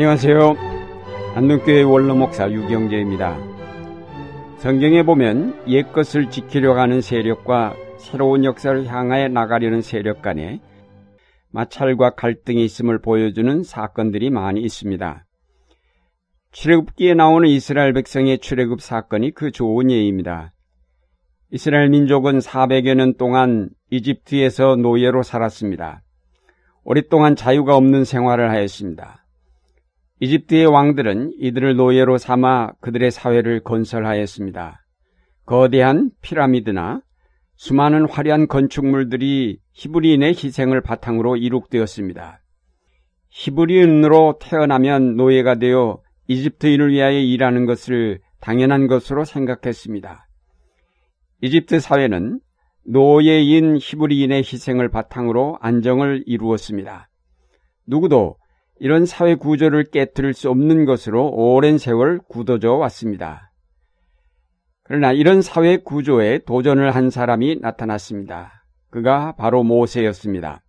안녕하세요. 안동교회 원로목사 유경재입니다. 성경에 보면 옛것을 지키려고 하는 세력과 새로운 역사를 향하여 나가려는 세력 간에 마찰과 갈등이 있음을 보여주는 사건들이 많이 있습니다. 출애굽기에 나오는 이스라엘 백성의 출애굽 사건이 그 좋은 예입니다. 이스라엘 민족은 400여 년 동안 이집트에서 노예로 살았습니다. 오랫동안 자유가 없는 생활을 하였습니다. 이집트의 왕들은 이들을 노예로 삼아 그들의 사회를 건설하였습니다. 거대한 피라미드나 수많은 화려한 건축물들이 히브리인의 희생을 바탕으로 이룩되었습니다. 히브리인으로 태어나면 노예가 되어 이집트인을 위하여 일하는 것을 당연한 것으로 생각했습니다. 이집트 사회는 노예인 히브리인의 희생을 바탕으로 안정을 이루었습니다. 누구도 이런 사회 구조를 깨뜨릴 수 없는 것으로 오랜 세월 굳어져 왔습니다. 그러나 이런 사회 구조에 도전을 한 사람이 나타났습니다. 그가 바로 모세였습니다.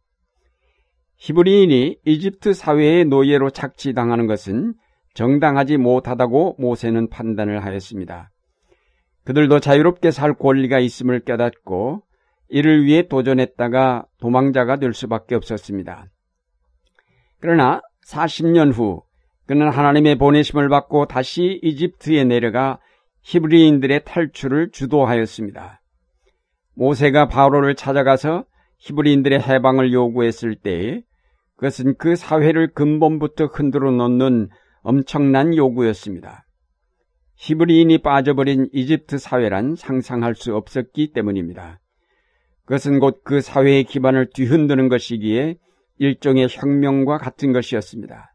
히브리인이 이집트 사회의 노예로 착취당하는 것은 정당하지 못하다고 모세는 판단을 하였습니다. 그들도 자유롭게 살 권리가 있음을 깨닫고 이를 위해 도전했다가 도망자가 될 수밖에 없었습니다. 그러나 40년 후 그는 하나님의 보내심을 받고 다시 이집트에 내려가 히브리인들의 탈출을 주도하였습니다. 모세가 바로를 찾아가서 히브리인들의 해방을 요구했을 때 그것은 그 사회를 근본부터 흔들어 놓는 엄청난 요구였습니다. 히브리인이 빠져버린 이집트 사회란 상상할 수 없었기 때문입니다. 그것은 곧 그 사회의 기반을 뒤흔드는 것이기에 일종의 혁명과 같은 것이었습니다.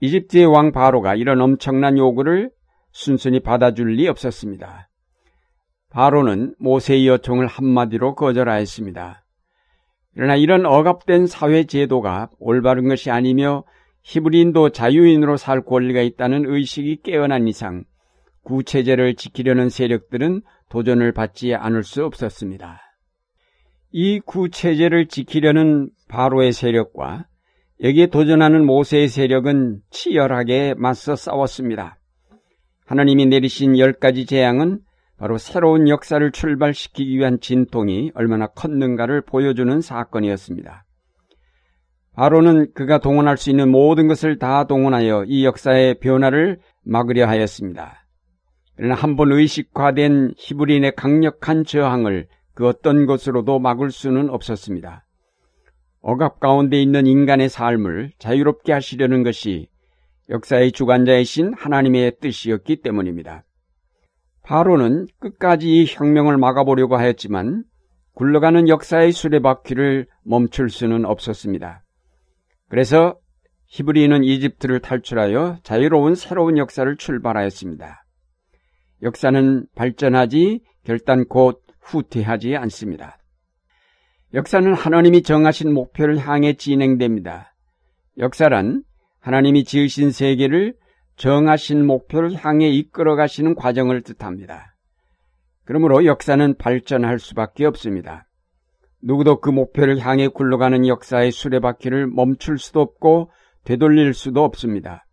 이집트의 왕 바로가 이런 엄청난 요구를 순순히 받아줄 리 없었습니다. 바로는 모세의 요청을 한마디로 거절하였습니다. 그러나 이런 억압된 사회 제도가 올바른 것이 아니며 히브리인도 자유인으로 살 권리가 있다는 의식이 깨어난 이상 구체제를 지키려는 세력들은 도전을 받지 않을 수 없었습니다. 이 구체제를 지키려는 바로의 세력과 여기에 도전하는 모세의 세력은 치열하게 맞서 싸웠습니다. 하나님이 내리신 열 가지 재앙은 바로 새로운 역사를 출발시키기 위한 진통이 얼마나 컸는가를 보여주는 사건이었습니다. 바로는 그가 동원할 수 있는 모든 것을 다 동원하여 이 역사의 변화를 막으려 하였습니다. 그러나 한 번 의식화된 히브리인의 강력한 저항을 그 어떤 것으로도 막을 수는 없었습니다. 억압 가운데 있는 인간의 삶을 자유롭게 하시려는 것이 역사의 주관자이신 하나님의 뜻이었기 때문입니다. 바로는 끝까지 이 혁명을 막아보려고 하였지만 굴러가는 역사의 수레바퀴를 멈출 수는 없었습니다. 그래서 히브리인은 이집트를 탈출하여 자유로운 새로운 역사를 출발하였습니다. 역사는 발전하지 결단코 후퇴하지 않습니다. 역사는 하나님이 정하신 목표를 향해 진행됩니다. 역사란 하나님이 지으신 세계를 정하신 목표를 향해 이끌어 가시는 과정을 뜻합니다. 그러므로 역사는 발전할 수밖에 없습니다. 누구도 그 목표를 향해 굴러가는 역사의 수레바퀴를 멈출 수도 없고 되돌릴 수도 없습니다.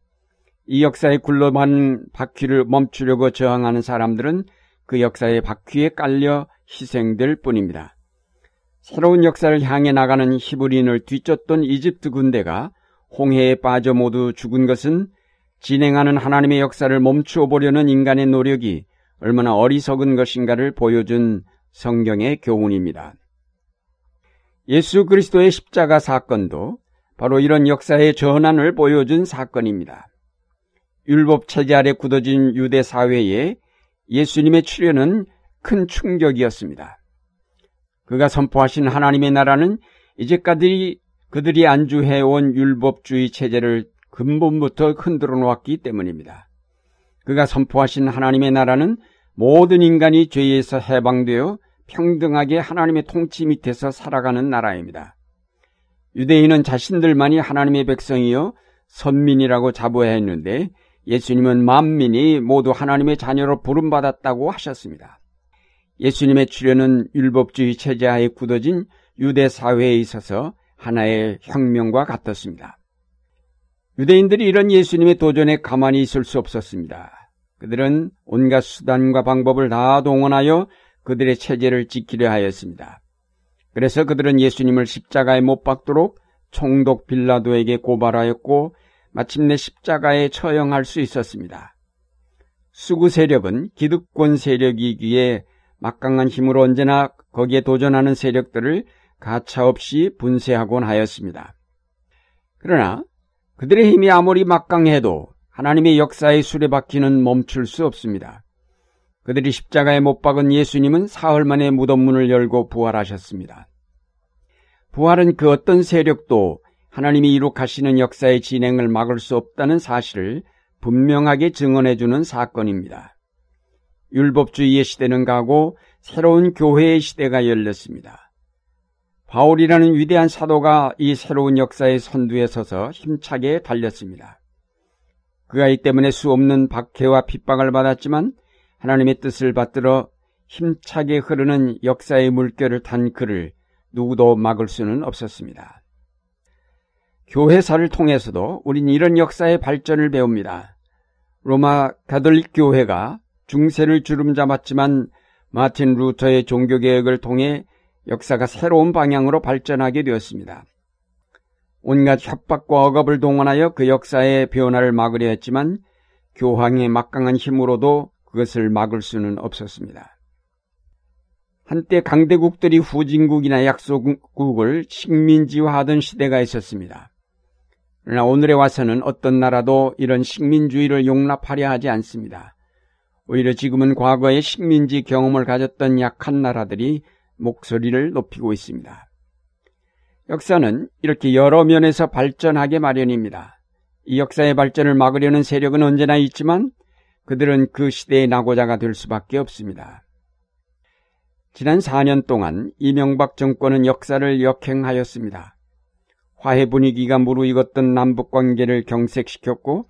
이 역사의 굴러가는 바퀴를 멈추려고 저항하는 사람들은 그 역사의 바퀴에 깔려 희생될 뿐입니다. 새로운 역사를 향해 나가는 히브리인을 뒤쫓던 이집트 군대가 홍해에 빠져 모두 죽은 것은 진행하는 하나님의 역사를 멈추어 보려는 인간의 노력이 얼마나 어리석은 것인가를 보여준 성경의 교훈입니다. 예수 그리스도의 십자가 사건도 바로 이런 역사의 전환을 보여준 사건입니다. 율법 체제 아래 굳어진 유대 사회에 예수님의 출현은 큰 충격이었습니다. 그가 선포하신 하나님의 나라는 이제까지 그들이 안주해온 율법주의 체제를 근본부터 흔들어 놓았기 때문입니다. 그가 선포하신 하나님의 나라는 모든 인간이 죄에서 해방되어 평등하게 하나님의 통치 밑에서 살아가는 나라입니다. 유대인은 자신들만이 하나님의 백성이요 선민이라고 자부했는데 예수님은 만민이 모두 하나님의 자녀로 부름받았다고 하셨습니다. 예수님의 출현은 율법주의 체제하에 굳어진 유대 사회에 있어서 하나의 혁명과 같았습니다. 유대인들이 이런 예수님의 도전에 가만히 있을 수 없었습니다. 그들은 온갖 수단과 방법을 다 동원하여 그들의 체제를 지키려 하였습니다. 그래서 그들은 예수님을 십자가에 못 박도록 총독 빌라도에게 고발하였고 마침내 십자가에 처형할 수 있었습니다. 수구 세력은 기득권 세력이기에 막강한 힘으로 언제나 거기에 도전하는 세력들을 가차없이 분쇄하곤 하였습니다. 그러나 그들의 힘이 아무리 막강해도 하나님의 역사의 수레바퀴는 멈출 수 없습니다. 그들이 십자가에 못 박은 예수님은 사흘 만에 무덤 문을 열고 부활하셨습니다. 부활은 그 어떤 세력도 하나님이 이룩하시는 역사의 진행을 막을 수 없다는 사실을 분명하게 증언해주는 사건입니다. 율법주의의 시대는 가고 새로운 교회의 시대가 열렸습니다. 바울이라는 위대한 사도가 이 새로운 역사의 선두에 서서 힘차게 달렸습니다. 그가 이 때문에 수없는 박해와 핍박을 받았지만 하나님의 뜻을 받들어 힘차게 흐르는 역사의 물결을 탄 그를 누구도 막을 수는 없었습니다. 교회사를 통해서도 우린 이런 역사의 발전을 배웁니다. 로마 가톨릭 교회가 중세를 주름 잡았지만 마틴 루터의 종교개혁을 통해 역사가 새로운 방향으로 발전하게 되었습니다. 온갖 협박과 억압을 동원하여 그 역사의 변화를 막으려 했지만 교황의 막강한 힘으로도 그것을 막을 수는 없었습니다. 한때 강대국들이 후진국이나 약소국을 식민지화하던 시대가 있었습니다. 그러나 오늘에 와서는 어떤 나라도 이런 식민주의를 용납하려 하지 않습니다. 오히려 지금은 과거의 식민지 경험을 가졌던 약한 나라들이 목소리를 높이고 있습니다. 역사는 이렇게 여러 면에서 발전하게 마련입니다. 이 역사의 발전을 막으려는 세력은 언제나 있지만 그들은 그 시대의 낙오자가 될 수밖에 없습니다. 지난 4년 동안 이명박 정권은 역사를 역행하였습니다. 화해 분위기가 무르익었던 남북 관계를 경색시켰고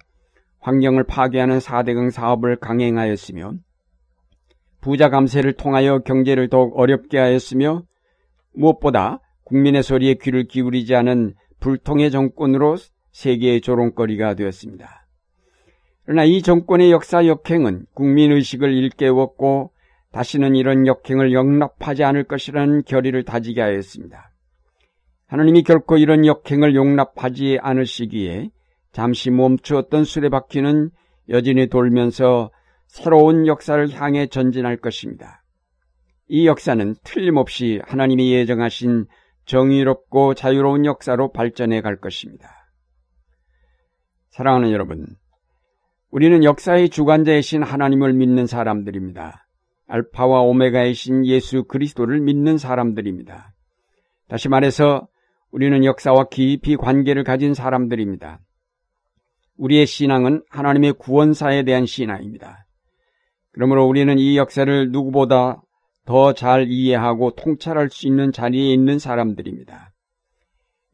환경을 파괴하는 4대강 사업을 강행하였으며 부자 감세를 통하여 경제를 더욱 어렵게 하였으며 무엇보다 국민의 소리에 귀를 기울이지 않은 불통의 정권으로 세계의 조롱거리가 되었습니다. 그러나 이 정권의 역사 역행은 국민의식을 일깨웠고 다시는 이런 역행을 용납하지 않을 것이라는 결의를 다지게 하였습니다. 하나님이 결코 이런 역행을 용납하지 않으시기에 잠시 멈추었던 수레바퀴는 여전히 돌면서 새로운 역사를 향해 전진할 것입니다. 이 역사는 틀림없이 하나님이 예정하신 정의롭고 자유로운 역사로 발전해 갈 것입니다. 사랑하는 여러분, 우리는 역사의 주관자이신 하나님을 믿는 사람들입니다. 알파와 오메가이신 예수 그리스도를 믿는 사람들입니다. 다시 말해서 우리는 역사와 깊이 관계를 가진 사람들입니다. 우리의 신앙은 하나님의 구원사에 대한 신앙입니다. 그러므로 우리는 이 역사를 누구보다 더 잘 이해하고 통찰할 수 있는 자리에 있는 사람들입니다.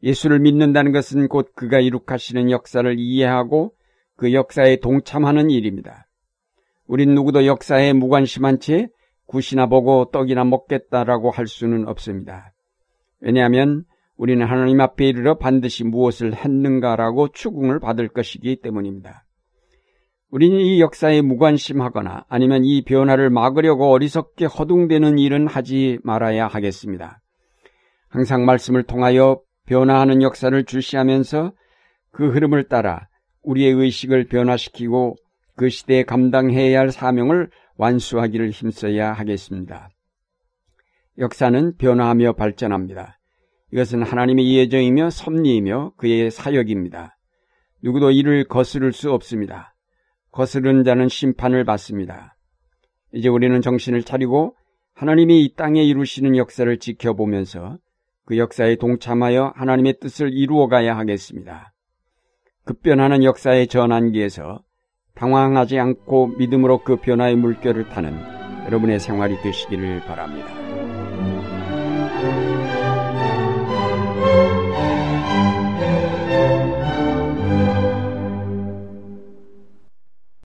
예수를 믿는다는 것은 곧 그가 이룩하시는 역사를 이해하고 그 역사에 동참하는 일입니다. 우린 누구도 역사에 무관심한 채 굿이나 보고 떡이나 먹겠다라고 할 수는 없습니다. 왜냐하면 우리는 하나님 앞에 이르러 반드시 무엇을 했는가라고 추궁을 받을 것이기 때문입니다. 우리는 이 역사에 무관심하거나 아니면 이 변화를 막으려고 어리석게 허둥대는 일은 하지 말아야 하겠습니다. 항상 말씀을 통하여 변화하는 역사를 주시하면서 그 흐름을 따라 우리의 의식을 변화시키고 그 시대에 감당해야 할 사명을 완수하기를 힘써야 하겠습니다. 역사는 변화하며 발전합니다. 이것은 하나님의 예정이며 섭리이며 그의 사역입니다. 누구도 이를 거스를 수 없습니다. 거스른 자는 심판을 받습니다. 이제 우리는 정신을 차리고 하나님이 이 땅에 이루시는 역사를 지켜보면서 그 역사에 동참하여 하나님의 뜻을 이루어가야 하겠습니다. 급변하는 역사의 전환기에서 당황하지 않고 믿음으로 그 변화의 물결을 타는 여러분의 생활이 되시기를 바랍니다.